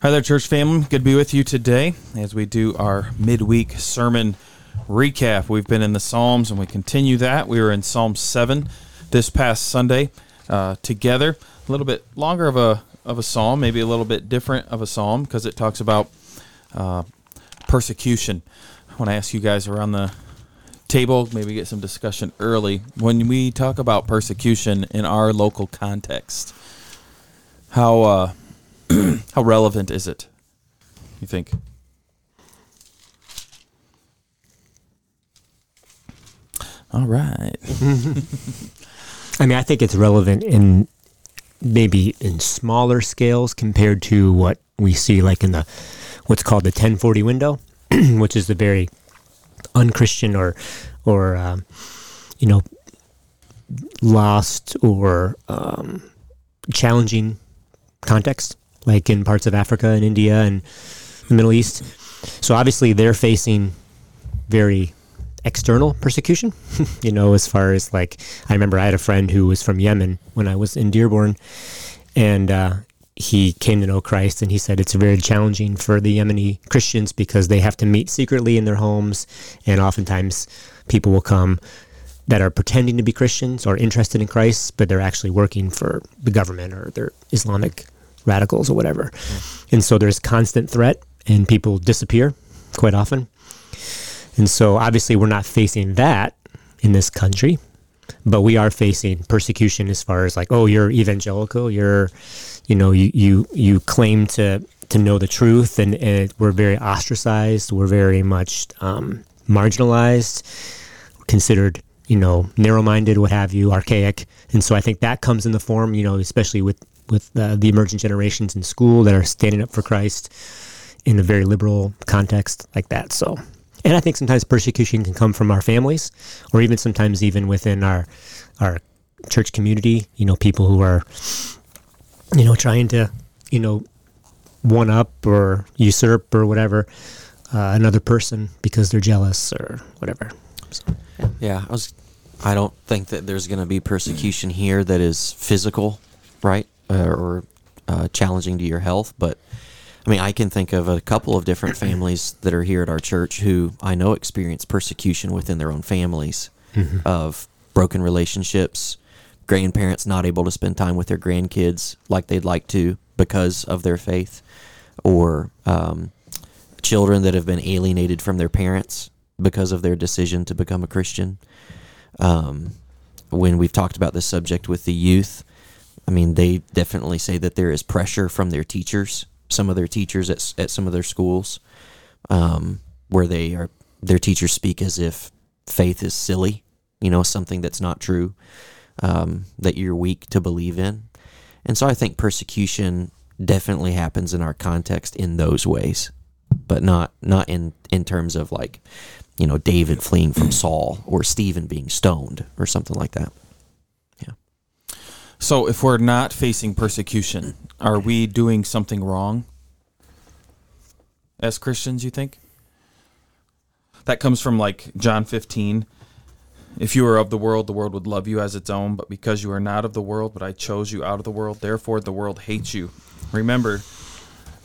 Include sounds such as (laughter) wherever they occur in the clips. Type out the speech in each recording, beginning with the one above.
Hi there, church family. Good to be with you today as we do our midweek sermon recap. We've been in the Psalms and we continue that. We were in Psalm 7 this past Sunday uh, together. A little bit longer of a, of a psalm, maybe a little bit different of a psalm because it talks about uh, persecution. I want to ask you guys around the table, maybe get some discussion early. When we talk about persecution in our local context, how. Uh, (clears throat) How relevant is it? You think? All right. (laughs) I mean, I think it's relevant in maybe in smaller scales compared to what we see like in the what's called the 1040 window, (clears throat) which is the very unchristian or or um, you know lost or um, challenging context like in parts of Africa and India and the Middle East. So obviously they're facing very external persecution, (laughs) you know, as far as like, I remember I had a friend who was from Yemen when I was in Dearborn and, uh, he came to know Christ and he said it's very challenging for the Yemeni Christians because they have to meet secretly in their homes and oftentimes people will come that are pretending to be Christians or interested in Christ, but they're actually working for the government or their Islamic radicals or whatever. And so there's constant threat and people disappear quite often. And so obviously we're not facing that in this country, but we are facing persecution as far as like, oh, you're evangelical, you're, you know, you you you claim to to know the truth, and, and we're very ostracized, we're very much um, marginalized, considered, you know, narrow-minded, what have you, archaic, and so I think that comes in the form, you know, especially with with uh, the emerging generations in school that are standing up for Christ in a very liberal context like that. So, and I think sometimes persecution can come from our families, or even sometimes even within our our church community. You know, people who are, you know, trying to, you know, one up or usurp or whatever uh, another person because they're jealous or whatever. So, yeah. yeah, I was. I don't think that there's going to be persecution here that is physical, right? Uh, or uh, challenging to your health. But I mean, I can think of a couple of different (clears throat) families that are here at our church who I know experience persecution within their own families mm-hmm. of broken relationships, grandparents not able to spend time with their grandkids like they'd like to because of their faith, or um, children that have been alienated from their parents because of their decision to become a Christian. Um, when we've talked about this subject with the youth, I mean, they definitely say that there is pressure from their teachers, some of their teachers at, at some of their schools, um, where they are their teachers speak as if faith is silly, you know, something that's not true, um, that you're weak to believe in. And so I think persecution definitely happens in our context in those ways, but not not in in terms of like, you know, David fleeing from Saul or Stephen being stoned or something like that. So, if we're not facing persecution, are we doing something wrong as Christians, you think? That comes from like John 15. If you were of the world, the world would love you as its own, but because you are not of the world, but I chose you out of the world, therefore the world hates you. Remember,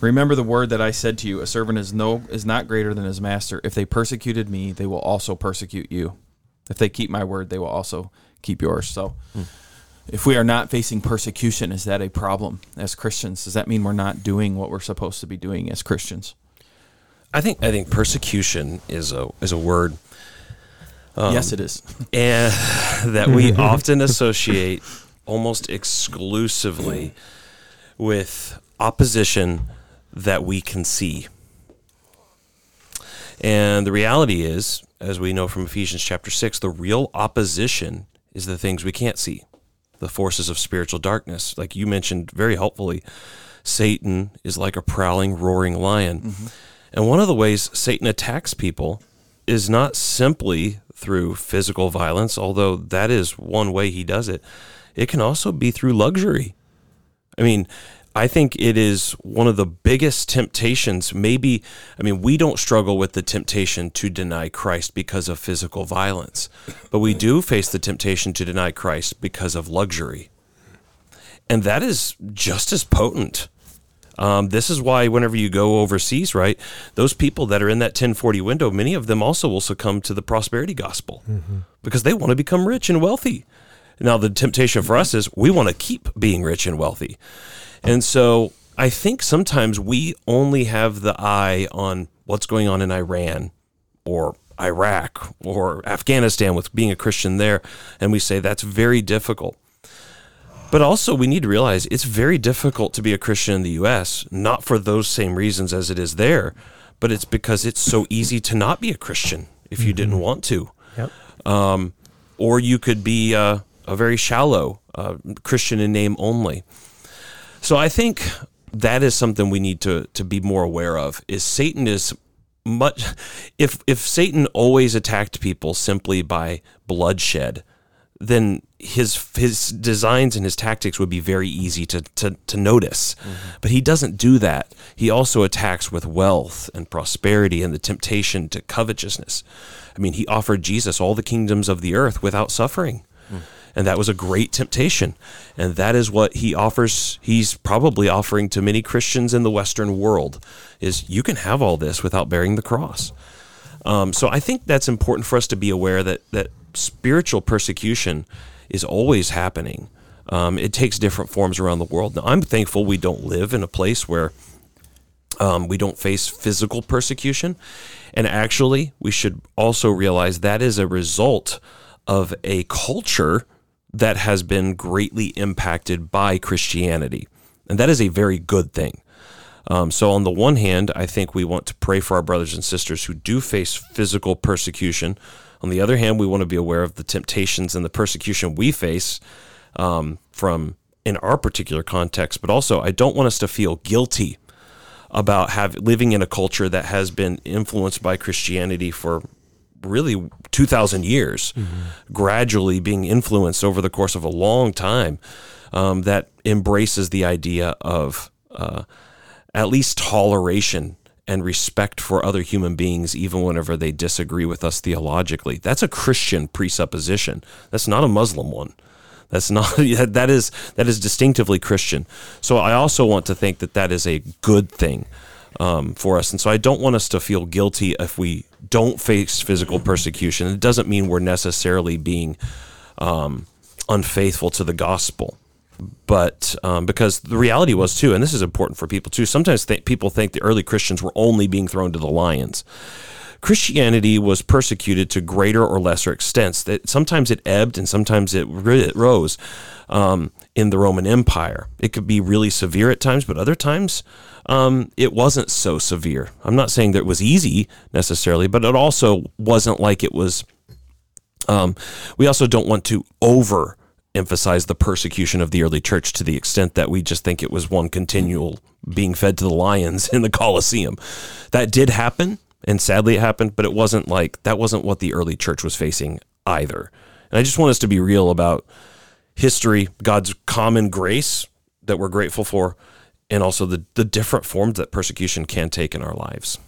remember the word that I said to you, a servant is no is not greater than his master. If they persecuted me, they will also persecute you. If they keep my word, they will also keep yours. So, hmm if we are not facing persecution, is that a problem as Christians? Does that mean we're not doing what we're supposed to be doing as Christians? I think I think persecution is a is a word. Um, yes, it is, and (laughs) that we (laughs) often associate almost exclusively with opposition that we can see. And the reality is, as we know from Ephesians chapter 6, the real opposition is the things we can't see the forces of spiritual darkness. Like you mentioned very helpfully, Satan is like a prowling, roaring lion. Mm-hmm. And one of the ways Satan attacks people is not simply through physical violence, although that is one way he does it. It can also be through luxury. I mean, I think it is one of the biggest temptations. Maybe, I mean, we don't struggle with the temptation to deny Christ because of physical violence, but we do face the temptation to deny Christ because of luxury. And that is just as potent. Um, this is why whenever you go overseas, right, those people that are in that 1040 window, many of them also will succumb to the prosperity gospel because they want to become rich and wealthy. Now, the temptation for us is we want to keep being rich and wealthy. And so I think sometimes we only have the eye on what's going on in Iran or Iraq or Afghanistan with being a Christian there. And we say that's very difficult. But also, we need to realize it's very difficult to be a Christian in the U.S., not for those same reasons as it is there, but it's because it's so easy to not be a Christian if you didn't want to. Yep. Um, or you could be uh, a very shallow uh, Christian in name only. So I think that is something we need to to be more aware of. Is Satan is much if if Satan always attacked people simply by bloodshed, then his his designs and his tactics would be very easy to to, to notice. Mm-hmm. But he doesn't do that. He also attacks with wealth and prosperity and the temptation to covetousness. I mean, he offered Jesus all the kingdoms of the earth without suffering. Mm. And that was a great temptation. And that is what he offers. He's probably offering to many Christians in the Western world is you can have all this without bearing the cross. Um, so I think that's important for us to be aware that that spiritual persecution is always happening. Um, it takes different forms around the world. Now, I'm thankful we don't live in a place where um, we don't face physical persecution. And actually, we should also realize that is a result of a culture that has been greatly impacted by Christianity. And that is a very good thing. Um, so, on the one hand, I think we want to pray for our brothers and sisters who do face physical persecution. On the other hand, we want to be aware of the temptations and the persecution we face um, from in our particular context. But also, I don't want us to feel guilty about have living in a culture that has been influenced by Christianity for really 2000 years gradually being influenced over the course of a long time um, that embraces the idea of uh, at least toleration and respect for other human beings even whenever they disagree with us theologically. That's a christian presupposition. That's not a muslim one. That's not (laughs) that is that is distinctively Christian. So I also want to think that that is a good thing um, for us, and so I don't want us to feel guilty if we don't face physical persecution. It doesn't mean we're necessarily being um, unfaithful to the gospel, but um, because the reality was too, and this is important for people too. Sometimes th- people think the early Christians were only being thrown to the lions. Christianity was persecuted to greater or lesser extents. That sometimes it ebbed and sometimes it, rose um, in the Roman Empire. It could be really severe at times, but other times um, it wasn't so severe. I'm not saying that it was easy necessarily, but it also wasn't like it was. Um, we also don't want to over emphasize the persecution of the early church to the extent that we just think it was one continual being fed to the lions (laughs) in the Colosseum. That did happen, and sadly it happened, but it wasn't like that wasn't what the early church was facing either. And I just want us to be real about history, God's common grace that we're grateful for, and also the, the different forms that persecution can take in our lives.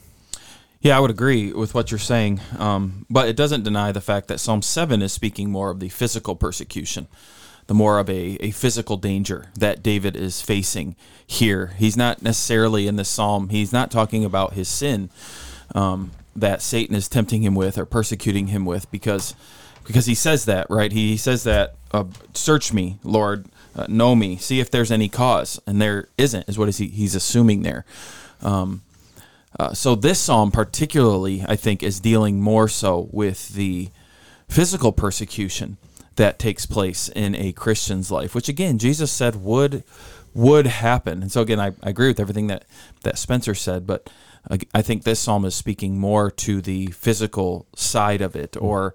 Yeah, I would agree with what you're saying, um, but it doesn't deny the fact that Psalm 7 is speaking more of the physical persecution, the more of a, a physical danger that David is facing here. He's not necessarily in this psalm, he's not talking about his sin um, that Satan is tempting him with or persecuting him with because because he says that, right? He, he says that, uh, search me, Lord, uh, know me, see if there's any cause. And there isn't, is what is he, he's assuming there. Um, uh, so this psalm, particularly, I think, is dealing more so with the physical persecution that takes place in a Christian's life, which again Jesus said would would happen. And so again, I, I agree with everything that that Spencer said, but I, I think this psalm is speaking more to the physical side of it, or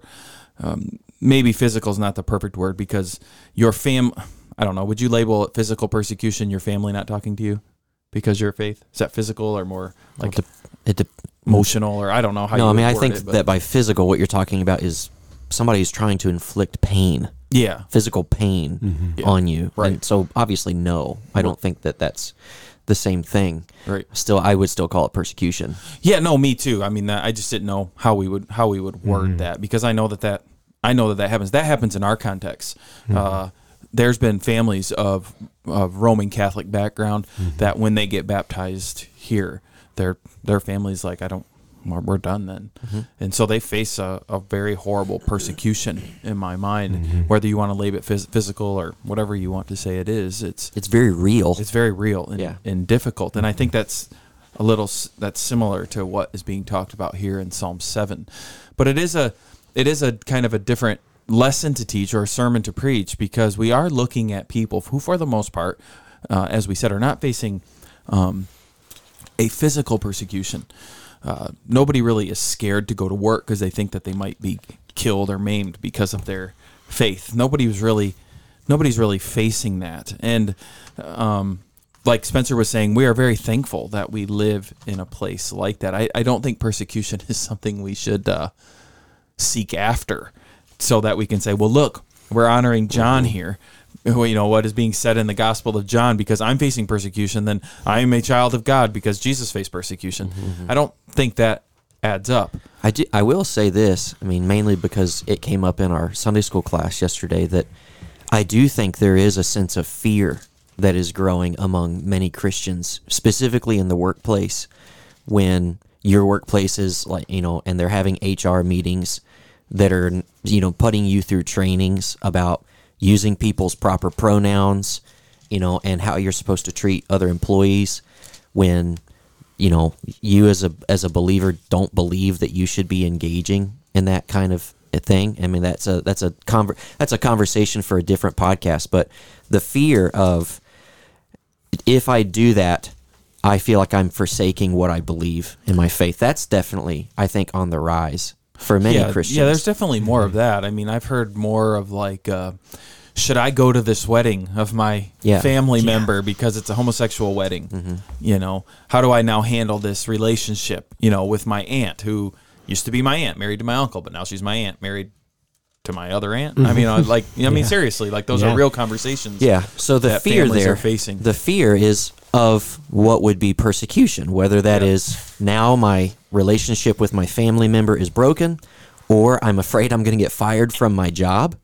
um, maybe physical is not the perfect word because your fam. I don't know. Would you label it physical persecution? Your family not talking to you because your faith is that physical or more like It de- it de- emotional or I don't know how. no, you I mean I think it, that by physical, what you're talking about is somebody who's trying to inflict pain, yeah, physical pain mm-hmm. Yeah. on you. Right. And so obviously, no, I don't think that that's the same thing. right. Still, I would still call it persecution. Yeah, no, me too. I mean, that, I just didn't know how we would how we would word mm-hmm. that because I know that that I know that that happens. That happens in our context. Mm-hmm. Uh, there's been families of of Roman Catholic background mm-hmm. that when they get baptized here, their their families like I don't we're, we're done then, mm-hmm. and so they face a, a very horrible persecution in my mind. Whether you want to label it phys- physical or whatever you want to say it is, it's It's very real. it's very real and, Yeah. and difficult and i think that's a little that's similar to what is being talked about here in psalm 7 but it is a it is a kind of a different lesson to teach or a sermon to preach because we are looking at people who for the most part uh, as we said are not facing um, a physical persecution. Uh, nobody really is scared to go to work because they think that they might be killed or maimed because of their faith. Nobody was really nobody's really facing that. And um, like spencer was saying we are very thankful that we live in a place like that. I, I don't think persecution (laughs) is something we should uh, seek after so that we can say well look we're honoring john mm-hmm. here Well, you know what is being said in the gospel of john because i'm facing persecution then i'm a child of god because jesus faced persecution. Mm-hmm, mm-hmm. I don't think that adds up. I, do, I will say this. I mean, mainly because it came up in our Sunday school class yesterday that I do think there is a sense of fear that is growing among many Christians, specifically in the workplace, when your workplace is like, you know, and they're having HR meetings that are, you know, putting you through trainings about using people's proper pronouns, you know, and how you're supposed to treat other employees when you know you as a as a believer don't believe that you should be engaging in that kind of thing. I mean that's a that's a conver- that's a conversation for a different podcast but the fear of if i do that i feel like i'm forsaking what i believe in my faith. That's definitely i think on the rise for many yeah, christians Yeah, there's definitely more of that. I mean, I've heard more of like, uh, should I go to this wedding of my Yeah. family member because it's a homosexual wedding? You know, how do I now handle this relationship? You know, with my aunt who used to be my aunt, married to my uncle, but now she's my aunt, married to my other aunt. I mean, I like, I mean, (laughs) seriously, like those Yeah. are real conversations. Yeah. So the that fear families there, are facing. the fear is of what would be persecution, whether that is now my relationship with my family member is broken, or I'm afraid I'm going to get fired from my job,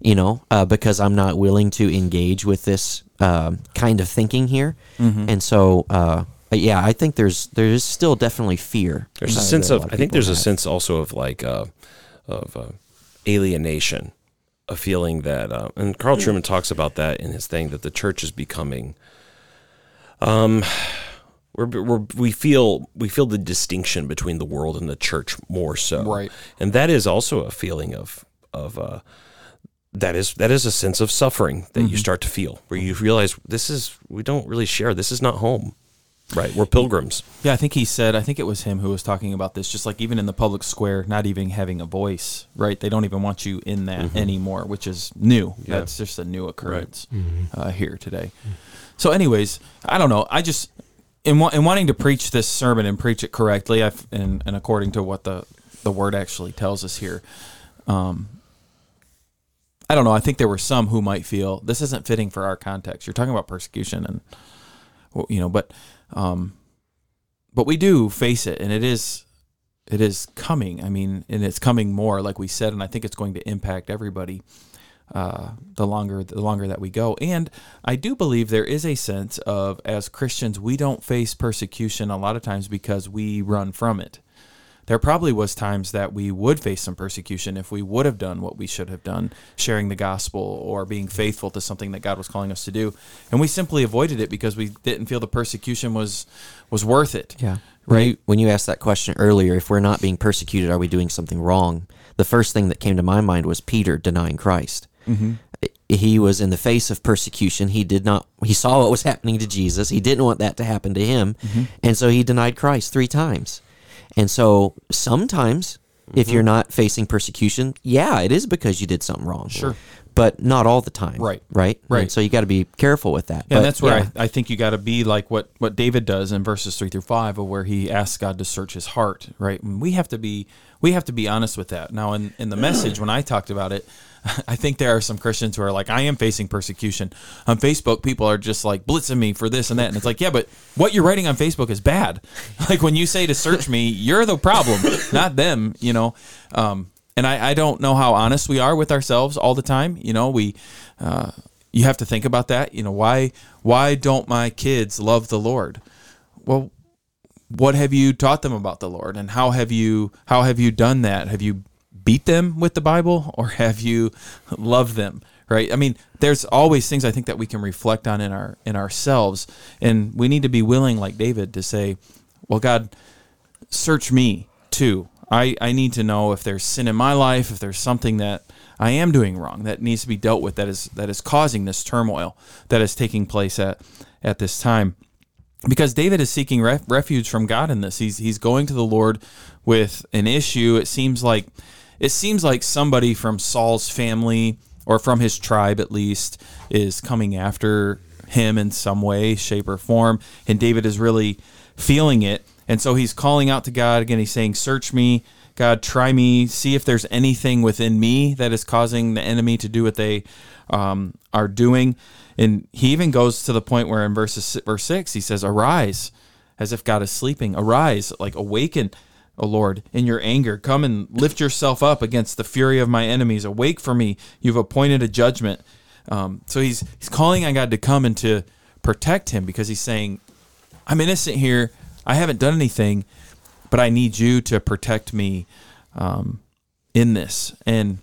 you know, uh, because I'm not willing to engage with this um, kind of thinking here, Mm-hmm. and so. Uh, yeah, I think there's there is still definitely fear. There's a sense of, I think there's a sense also of like, uh, of uh, alienation, a feeling that, uh, and Carl Trueman talks about that in his thing that the church is becoming, um, we're, we're, we feel we feel the distinction between the world and the church more so, Right. And that is also a feeling of of uh, that is that is a sense of suffering that you start to feel, where you realize this is we don't really share. This is not home, right? We're pilgrims. Yeah, I think he said, I think it was him who was talking about this, just like even in the public square, not even having a voice, right? They don't even want you in that anymore, which is new. Yeah. That's just a new occurrence uh, here today. So, anyways, I don't know. I just, in, in wanting to preach this sermon and preach it correctly, I've, and, and according to what the, the word actually tells us here, um, I don't know. I think there were some who might feel this isn't fitting for our context. You're talking about persecution and, you know, but, um, but we do face it and it is it is coming i mean and it's coming more like we said and i think it's going to impact everybody uh, the longer the longer that we go and i do believe there is a sense of as christians we don't face persecution a lot of times because we run from it there probably was times that we would face some persecution if we would have done what we should have done sharing the gospel or being faithful to something that god was calling us to do and we simply avoided it because we didn't feel the persecution was was worth it Yeah. Right. When you asked that question earlier, if we're not being persecuted, are we doing something wrong? The first thing that came to my mind was Peter denying Christ. Mm-hmm. He was in the face of persecution. He did not, he saw what was happening to Jesus. He didn't want that to happen to him. And so he denied Christ three times. And so sometimes, if you're not facing persecution, yeah, it is because you did something wrong. Sure. But not all the time. Right. Right. Right. And so you got to be careful with that. Yeah, But, and that's where yeah. I, I think you got to be like what, what David does in verses three through five, of where he asks God to search his heart. Right, and we have to be we have to be honest with that. Now, in in the message when I talked about it, (laughs) I think there are some Christians who are like, I am facing persecution on Facebook. People are just like blitzing me for this and that, and it's like, yeah, but what you're writing on Facebook is bad. (laughs) Like when you say to search me, you're the problem, not them. You know. Um, and I, I don't know how honest we are with ourselves all the time. You know, we, uh, you have to think about that. You know, why why don't my kids love the Lord? Well, what have you taught them about the Lord and how have you how have you done that? Have you beat them with the Bible or have you loved them? Right? I mean, there's always things I think that we can reflect on in our in ourselves and we need to be willing like David to say, "Well, God, search me too. I I need to know if there's sin in my life, if there's something that I am doing wrong that needs to be dealt with that is that is causing this turmoil that is taking place at at this time." because David is seeking ref- refuge from God in this. He's he's going to the Lord with an issue. It seems like it seems like somebody from Saul's family or from his tribe at least is coming after him in some way, shape or form, and David is really feeling it. And so he's calling out to God again. He's saying, "Search me, God, try me, see if there's anything within me that is causing the enemy to do what they um, are doing." And he even goes to the point where in verse verse six he says, "Arise, as if God is sleeping. Arise, like awaken, O Lord, in your anger. Come and lift yourself up against the fury of my enemies. Awake for me. You've appointed a judgment." Um, so he's he's calling on God to come and to protect him because he's saying, "I'm innocent here. I haven't done anything, but I need you to protect me um, in this." And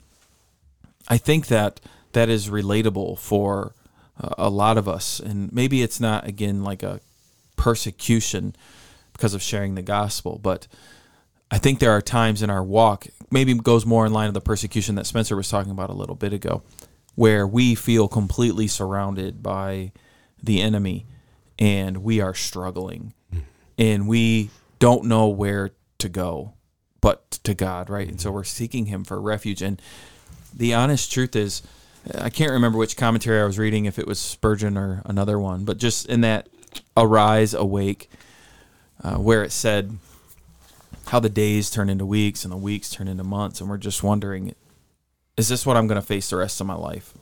I think that that is relatable for a lot of us. And maybe it's not, again, like a persecution because of sharing the gospel, but I think there are times in our walk, maybe goes more in line of the persecution that Spencer was talking about a little bit ago, where we feel completely surrounded by the enemy and we are struggling and we don't know where to go but to God, right? And so we're seeking Him for refuge. And the honest truth is, I can't remember which commentary I was reading, if it was Spurgeon or another one, but just in that arise, awake, uh, where it said how the days turn into weeks and the weeks turn into months, and we're just wondering, is this what I'm going to face the rest of my life?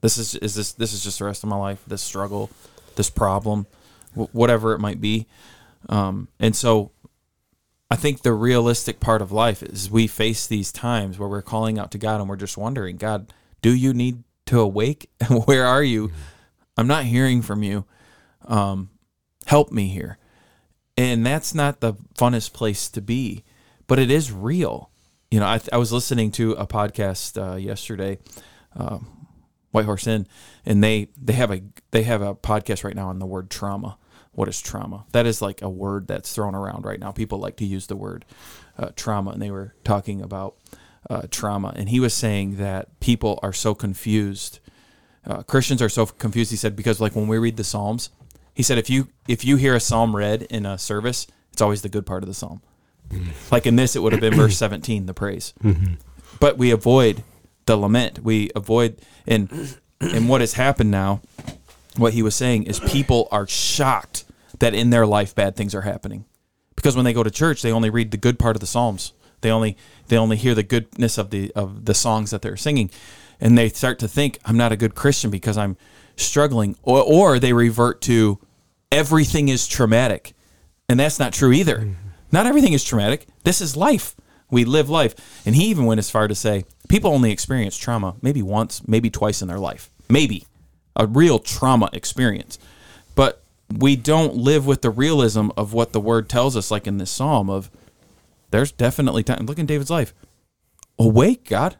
This is is this this is just the rest of my life. This struggle, this problem, wh- whatever it might be, um, and so I think the realistic part of life is we face these times where we're calling out to God and we're just wondering, God, do you need to awake? (laughs) Where are you? I'm not hearing from you. Um, help me here. And that's not the funnest place to be, but it is real. You know, I, I was listening to a podcast uh, yesterday, um, White Horse Inn, and they they have a they have a podcast right now on the word trauma. What is trauma? That is like a word that's thrown around right now. People like to use the word uh, trauma, and they were talking about uh, trauma. And he was saying that people are so confused. Uh, Christians are so confused. He said because like when we read the Psalms, he said if you if you hear a psalm read in a service, it's always the good part of the psalm. Like in this, it would have been verse seventeen, the praise. But we avoid the lament. We avoid and and what has happened now. What he was saying is people are shocked that in their life bad things are happening because when they go to church, they only read the good part of the psalms. They only they only hear the goodness of the of the songs that they're singing, and they start to think I'm not a good Christian because I'm struggling, or or they revert to everything is traumatic, and that's not true either. Mm-hmm. Not everything is traumatic. This is life. We live life, and he even went as far to say people only experience trauma maybe once, maybe twice in their life, maybe a real trauma experience, but we don't live with the realism of what the word tells us, like in this psalm of there's definitely time. Look in David's life. Awake, God.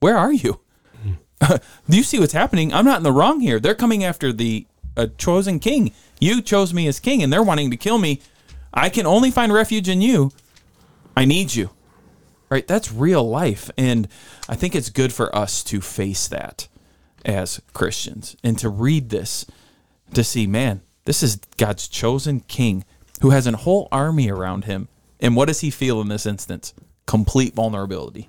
Where are you? Mm. (laughs) Do you see what's happening? I'm not in the wrong here. They're coming after the uh, chosen king. You chose me as king, and they're wanting to kill me. I can only find refuge in you. I need you. Right? That's real life. And I think it's good for us to face that as Christians and to read this to see, man, this is God's chosen king who has a whole army around him. And what does he feel in this instance? Complete vulnerability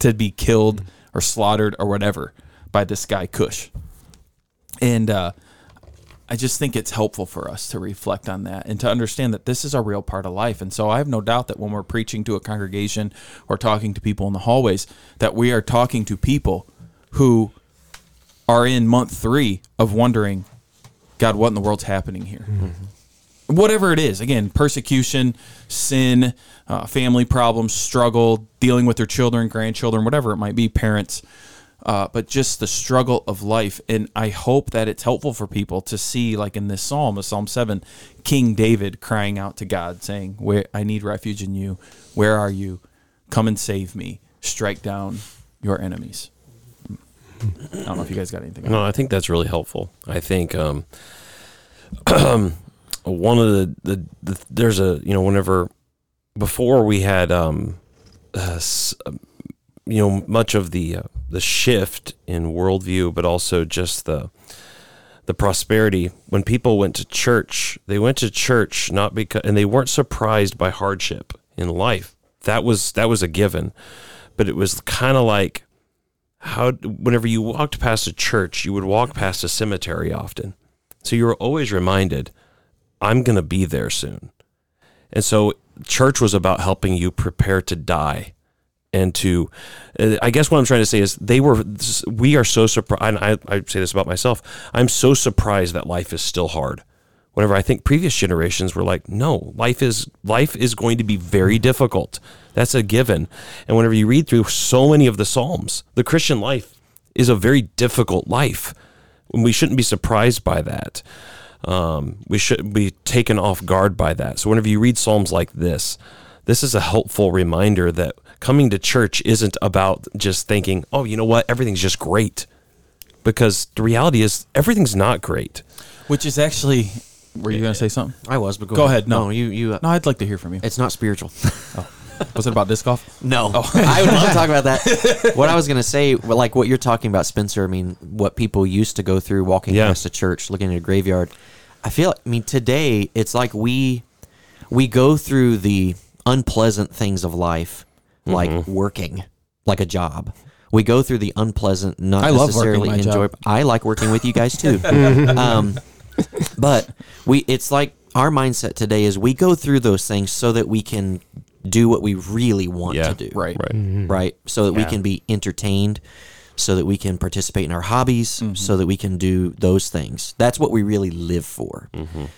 to be killed or slaughtered or whatever by this guy Cush. And uh, I just think it's helpful for us to reflect on that and to understand that this is a real part of life. And so I have no doubt that when we're preaching to a congregation or talking to people in the hallways, that we are talking to people who are in month three of wondering, God, what in the world's happening here? Whatever it is, again, persecution, sin, uh, family problems, struggle, dealing with their children, grandchildren, whatever it might be, parents. Uh, but just the struggle of life. And I hope that it's helpful for people to see, like in this psalm, of Psalm 7, King David crying out to God, saying, Where I need refuge in you. Where are you? Come and save me. Strike down your enemies. I don't know if you guys got anything. No, I think that's really helpful. I think um, (clears throat) one of the, the, the there's a you know whenever before we had um, uh, you know much of the uh, the shift in worldview, but also just the the prosperity. When people went to church they went to church not because and they weren't surprised by hardship in life. That was that was a given. But it was kind of like how whenever you walked past a church you would walk past a cemetery often. So you were always reminded i'm going to be there soon. And so church was about helping you prepare to die and to uh, i guess what i'm trying to say is they were we are so surprised I, I say this about myself i'm so surprised that life is still hard. Whenever i think previous generations were like no life is life is going to be very difficult. That's a given. And whenever you read through so many of the psalms the christian life is a very difficult life. And we shouldn't be surprised by that. Um, we shouldn't be taken off guard by that. So whenever you read psalms like this this is a helpful reminder that coming to church isn't about just thinking, oh, you know what, everything's just great. Because the reality is, everything's not great. Which is actually, were you going to say something? I was, but go, Go ahead, no. you you. Uh, No, I'd like to hear from you. It's not spiritual. (laughs) Was it about disc golf? No, (laughs) I would love to talk about that. (laughs) What I was going to say, like what you're talking about, Spencer. I mean, what people used to go through walking Yeah. past a church, looking at a graveyard. I feel. I mean, today it's like we we go through the unpleasant things of life, like Mm-hmm. working, like a job. We go through the unpleasant, not I necessarily my job. enjoy. I like working with you guys too. (laughs) um, but we, it's like our mindset today is we go through those things so that we can do what we really want Yeah, to do Right. Right. right? So that we can be entertained, so that we can participate in our hobbies, so that we can do those things. That's what we really live for. And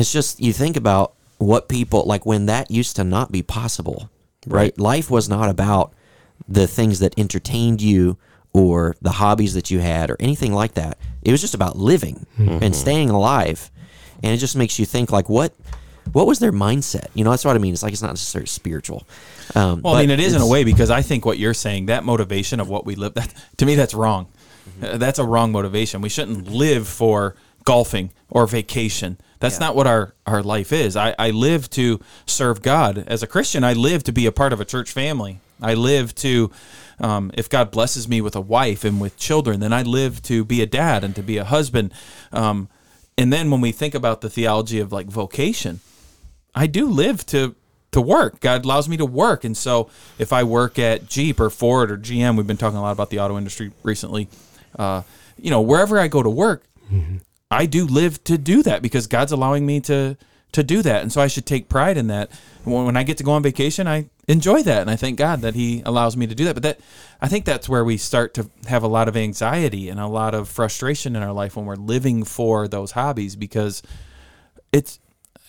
it's just, you think about what people, like when that used to not be possible, right? Life was not about the things that entertained you or the hobbies that you had or anything like that. It was just about living and staying alive. And it just makes you think like what what was their mindset? You know, that's what I mean. It's like it's not necessarily spiritual. Um, Well, I mean, it is in a way because I think what you're saying, that motivation of what we live, (laughs) that to me, that's wrong. Mm-hmm. Uh, That's a wrong motivation. We shouldn't live for golfing or vacation. That's Yeah. not what our, our life is. I, I live to serve God. As a Christian, I live to be a part of a church family. I live to, um, if God blesses me with a wife and with children, then I live to be a dad and to be a husband. Um, and then when we think about the theology of like vocation, I do live to to work. God allows me to work, and so if I work at Jeep or Ford or GM, we've been talking a lot about the auto industry recently. Uh, you know, wherever I go to work, I do live to do that because God's allowing me to to do that, and so I should take pride in that. When I get to go on vacation, I enjoy that, and I thank God that He allows me to do that. But that I think that's where we start to have a lot of anxiety and a lot of frustration in our life when we're living for those hobbies because it's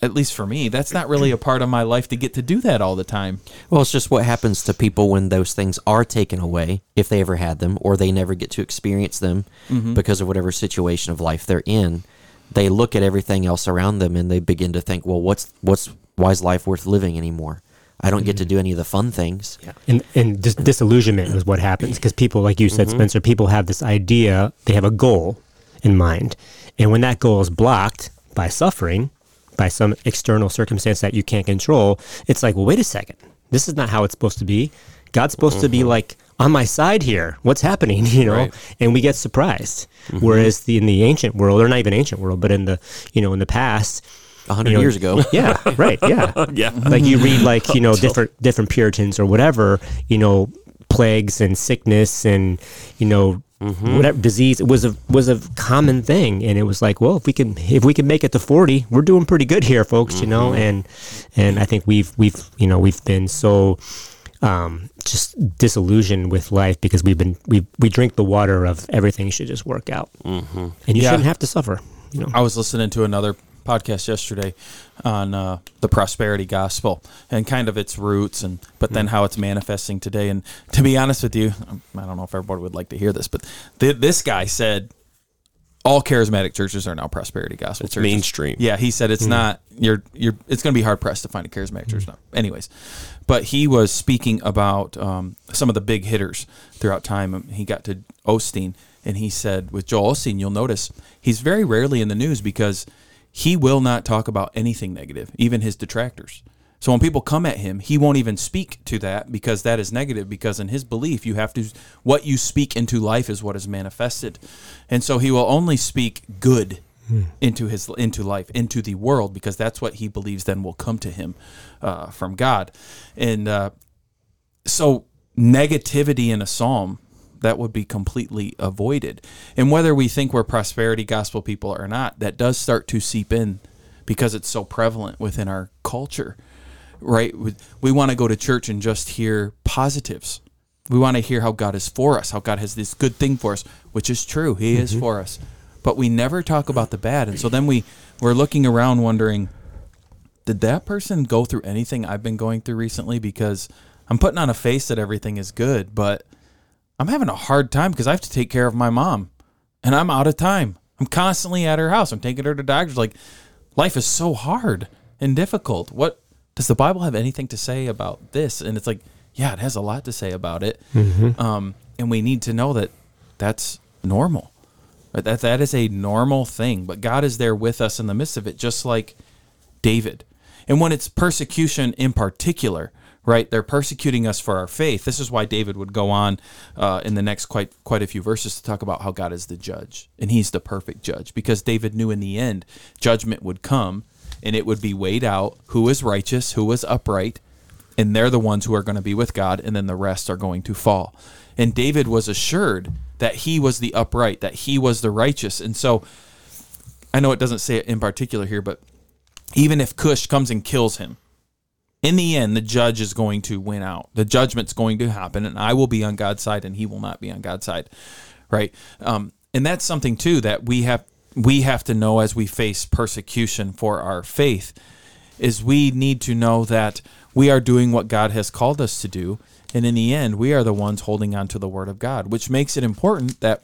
at least for me that's not really a part of my life to get to do that all the time Well, it's just what happens to people when those things are taken away, if they ever had them, or they never get to experience them Mm-hmm. because of whatever situation of life they're in. They look at everything else around them and they begin to think, well, what's what's why is life worth living anymore? I don't get to do any of the fun things. and and dis- disillusionment is what happens because people like you said spencer people have this idea they have a goal in mind and when that goal is blocked by suffering by some external circumstance that you can't control it's like well wait a second. This is not how it's supposed to be. God's supposed to be mm-hmm. like on my side here. What's happening (laughs) you know? Right. and we get surprised. Mm-hmm. Whereas the in the ancient world or not even ancient world but in the you know in the past A hundred you know, years ago, (laughs) yeah right yeah. (laughs) Yeah. like you read like you know different different puritans or whatever you know plagues and sickness and you know whatever disease it was a was a common thing. And it was like well if we can if we can make it to 40 we're doing pretty good here folks you know? And and i think we've we've you know we've been so um, just disillusioned with life because we've been we we drink the water of everything should just work out. Mm-hmm. and you Yeah. shouldn't have to suffer you know? I was listening to another podcast yesterday on uh, the prosperity gospel and kind of its roots, and but then how it's manifesting today. And to be honest with you, um, I don't know if everybody would like to hear this, but th- this guy said all charismatic churches are now prosperity gospel It's churches. mainstream. Yeah, he said it's not. You're you're. It's going to be hard pressed to find a charismatic church now. Anyways, but he was speaking about um, some of the big hitters throughout time. Um, He got to Osteen, and he said with Joel Osteen, you'll notice he's very rarely in the news because he will not talk about anything negative, even his detractors. So when people come at him, he won't even speak to that because that is negative. Because in his belief, you have to what you speak into life is what is manifested, and so he will only speak good into his into life, into the world, because that's what he believes then will come to him uh, from God, and uh, so negativity in a psalm that would be completely avoided. And whether we think we're prosperity gospel people or not, that does start to seep in because it's so prevalent within our culture. Right? We, we want to go to church and just hear positives. We want to hear how God is for us, how God has this good thing for us, which is true. He is mm-hmm. for us. But we never talk about the bad. And so then we we're looking around wondering did that person go through anything I've been going through recently? Because I'm putting on a face that everything is good, but I'm having a hard time because I have to take care of my mom and I'm out of time. I'm constantly at her house. I'm taking her to doctors. Like, life is so hard and difficult. What does the Bible have anything to say about this? And it's like, yeah, it has a lot to say about it. Um, and we need to know that that's normal. That that is a normal thing. But God is there with us in the midst of it, just like David. And when it's persecution in particular, right? They're persecuting us for our faith. This is why David would go on uh, in the next quite quite a few verses to talk about how God is the judge and He's the perfect judge, because David knew in the end judgment would come and it would be weighed out who is righteous, who is upright, and they're the ones who are going to be with God, and then the rest are going to fall. And David was assured that he was the upright, that he was the righteous, and so I know it doesn't say it in particular here, but even if Cush comes and kills him, in the end, the judge is going to win out. The judgment's going to happen, and I will be on God's side, and he will not be on God's side, right? Um, and that's something too that we have we have to know as we face persecution for our faith is we need to know that we are doing what God has called us to do, and in the end, we are the ones holding on to the Word of God, which makes it important that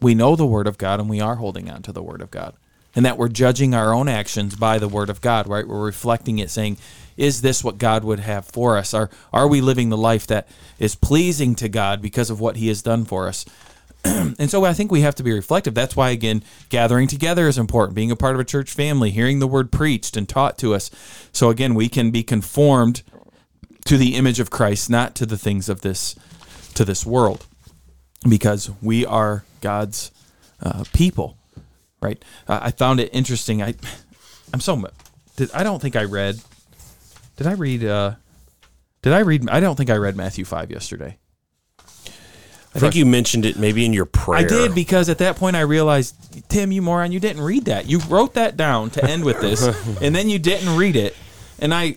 we know the Word of God and we are holding on to the Word of God. And that we're judging our own actions by the Word of God, right? We're reflecting it, saying, is this what God would have for us? Are, are we living the life that is pleasing to God because of what He has done for us? (clears throat) and so I think we have to be reflective. That's why, again, gathering together is important, being a part of a church family, hearing the word preached and taught to us. So, again, we can be conformed to the image of Christ, not to the things of this to this world, because we are God's uh, people, right? Uh, I found it interesting. I I'm so did I don't think I read. Did I read? Uh, did I read? I don't think I read Matthew five yesterday. I think you mentioned it maybe in your prayer. I did because at that point I realized, Tim, you moron, you didn't read that. You wrote that down to end with this, (laughs) and then you didn't read it. And I,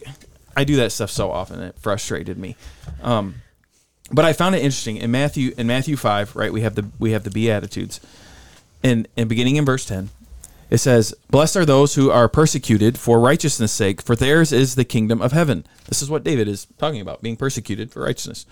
I do that stuff so often it frustrated me. Um, but I found it interesting in Matthew in Matthew five, right? We have the we have the beatitudes, and beginning in verse ten, it says, "Blessed are those who are persecuted for righteousness' sake, for theirs is the kingdom of heaven." This is what David is talking about, being persecuted for righteousness.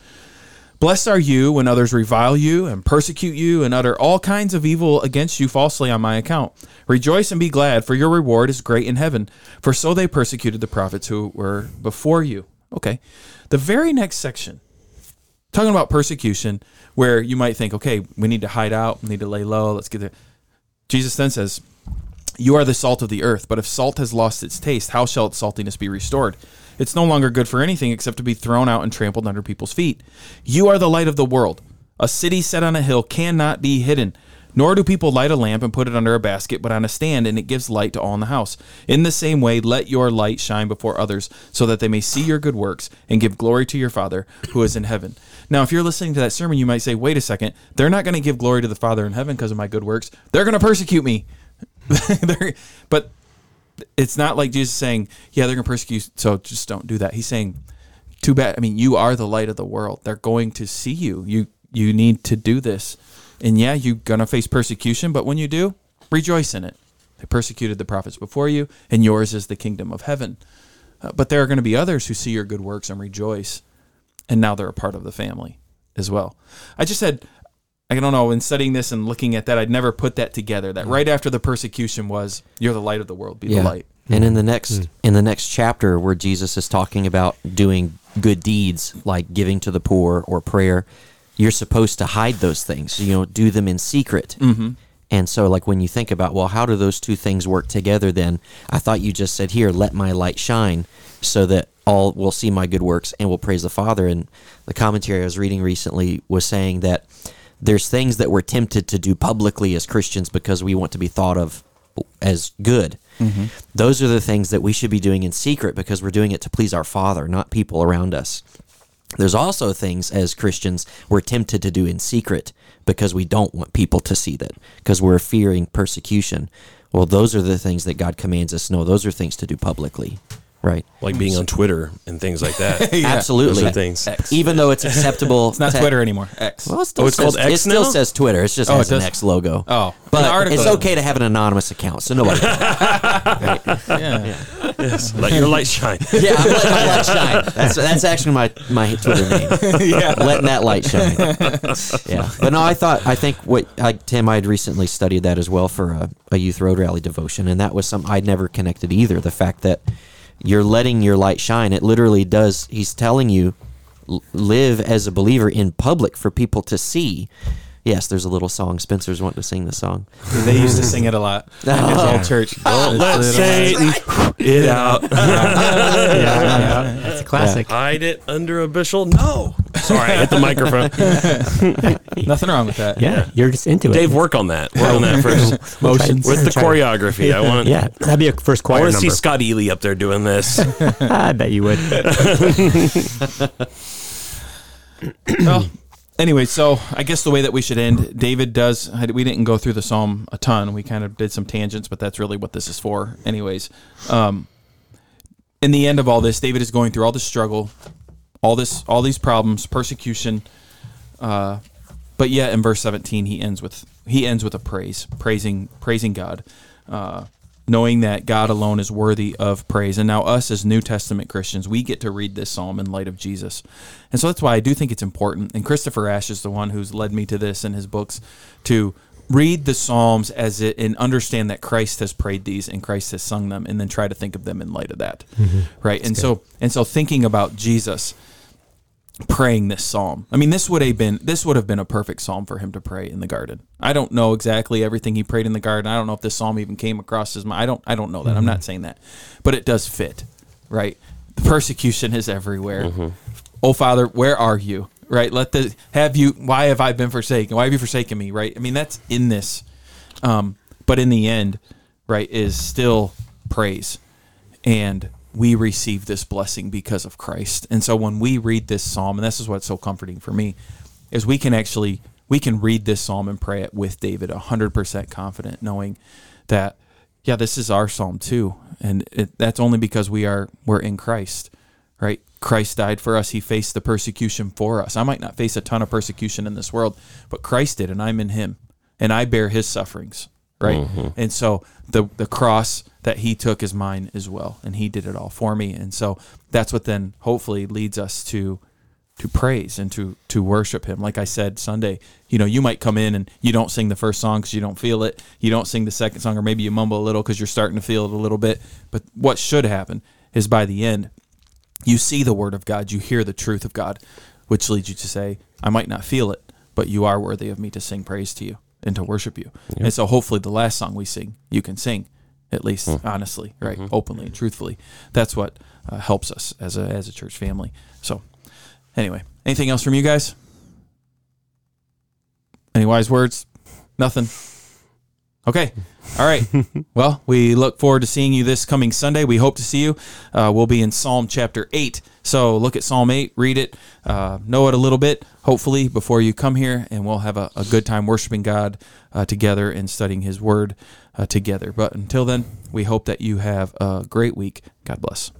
Blessed are you when others revile you and persecute you and utter all kinds of evil against you falsely on my account. Rejoice and be glad, for your reward is great in heaven, for so they persecuted the prophets who were before you. Okay. The very next section, talking about persecution, where you might think, okay, we need to hide out, we need to lay low, let's get there. Jesus then says, You are the salt of the earth, but if salt has lost its taste, how shall its saltiness be restored? It's no longer good for anything except to be thrown out and trampled under people's feet. You are the light of the world. A city set on a hill cannot be hidden. Nor do people light a lamp and put it under a basket, but on a stand, and it gives light to all in the house. In the same way, let your light shine before others, so that they may see your good works and give glory to your Father who is in heaven. Now, if you're listening to that sermon, you might say, wait a second, they're not going to give glory to the Father in heaven because of my good works. They're going to persecute me. (laughs) But it's not like Jesus saying, "Yeah, they're going to persecute, you, so just don't do that." He's saying, "Too bad. I mean, you are the light of the world. They're going to see you. You you need to do this, and yeah, you're going to face persecution, but when you do, rejoice in it. They persecuted the prophets before you, and yours is the kingdom of heaven. Uh, but there are going to be others who see your good works and rejoice, and now they're a part of the family as well. I just had, I don't know, in studying this and looking at that, I'd never put that together. That right after the persecution was, "You're the light of the world. Be the light." And in the next in the next chapter where Jesus is talking about doing good deeds like giving to the poor or prayer, you're supposed to hide those things. You know, do them in secret. Mm-hmm. And so, like when you think about, well, how do those two things work together? Then I thought you just said here, let my light shine, so that all will see my good works and will praise the Father. And the commentary I was reading recently was saying that there's things that we're tempted to do publicly as Christians because we want to be thought of as good. Those are the things that we should be doing in secret because we're doing it to please our Father, not people around us. There's also things as Christians we're tempted to do in secret because we don't want people to see that, because we're fearing persecution. Well, those are the things that God commands us. No, those are things to do publicly, right? like being on Twitter and things like that. (laughs) Absolutely. Those are things. Even though it's acceptable. It's not to- Twitter anymore. X. Well, it still Oh, it's says, called X It still now? says Twitter. It's just Oh, has it an? X logo. Oh. but it's okay to have an anonymous account, so nobody. (laughs) yeah, yeah. Yes. Let your light shine. (laughs) Yeah, I'm letting my light shine. That's that's actually my my Twitter name. yeah. letting that light shine. yeah, but no, I thought I think what I, Tim I had recently studied that as well for a, a youth road rally devotion, and that was some I'd never connected either. The fact that you're letting your light shine, it literally does. He's telling you live as a believer in public for people to see. Yes, there's a little song. Spencer's wanting to sing the song. (laughs) They used to sing it a lot. in his old church. (laughs) Don't let Satan (laughs) it out. yeah, yeah, that's a classic. Hide it under a bushel. No. Sorry, I hit the microphone. Nothing wrong with that. Yeah, you're just into it. Dave, work on that. Work on that first. Motions. With the choreography, I want. Yeah, that'd be a first I choir want to see Scott Ely up there doing this. I bet you would. well, anyway, so I guess the way that we should end, David does. We didn't go through the psalm a ton. We kind of did some tangents, but that's really what this is for, anyways. Um, in the end of all this, David is going through all this struggle, all this, all these problems, persecution. Uh, but yet, in verse seventeen, he ends with he ends with a praise, praising praising God. Uh, knowing that God alone is worthy of praise. And now, us as New Testament Christians, we get to read this psalm in light of Jesus. And so that's why I do think it's important. And Christopher Ash is the one who's led me to this in his books to read the psalms as it and understand that Christ has prayed these and Christ has sung them and then try to think of them in light of that. Mm-hmm. Right? and so and so thinking about Jesus praying this psalm. I mean, this would have been this would have been a perfect psalm for him to pray in the garden. I don't know exactly everything he prayed in the garden. I don't know if this psalm even came across his mind. I don't I don't know that. I'm not saying that. But it does fit, right? The persecution is everywhere. Oh Father, where are you? Right? Let the have you why have I been forsaken? Why have you forsaken me? Right? I mean, that's in this. Um, but in the end, right, is still praise. And we receive this blessing because of Christ. And so when we read this psalm, and this is what's so comforting for me, is we can actually we can read this psalm and pray it with David 100% confident knowing that yeah, this is our psalm too. And it, that's only because we are we're in Christ. Right? Christ died for us. He faced the persecution for us. I might not face a ton of persecution in this world, but Christ did and I'm in him and I bear his sufferings right? Mm-hmm. And so the the cross that he took is mine as well, and he did it all for me. And so that's what then hopefully leads us to to praise and to to worship him. Like I said Sunday, you know, you might come in and you don't sing the first song because you don't feel it. You don't sing the second song, or maybe you mumble a little because you're starting to feel it a little bit. But what should happen is by the end, you see the word of God, you hear the truth of God, which leads you to say, I might not feel it, but you are worthy of me to sing praise to you and to worship you. And so hopefully the last song we sing, you can sing at least honestly, right? Openly and truthfully. That's what uh, helps us as a as a church family. So anyway, anything else from you guys? Any wise words? Nothing. Okay. All right. (laughs) well, we look forward to seeing you this coming Sunday. We hope to see you. Uh, we'll be in Psalm chapter 8. So look at Psalm 8, read it, uh, know it a little bit, hopefully, before you come here, and we'll have a, a good time worshiping God uh, together and studying His Word uh, together. But until then, we hope that you have a great week. God bless.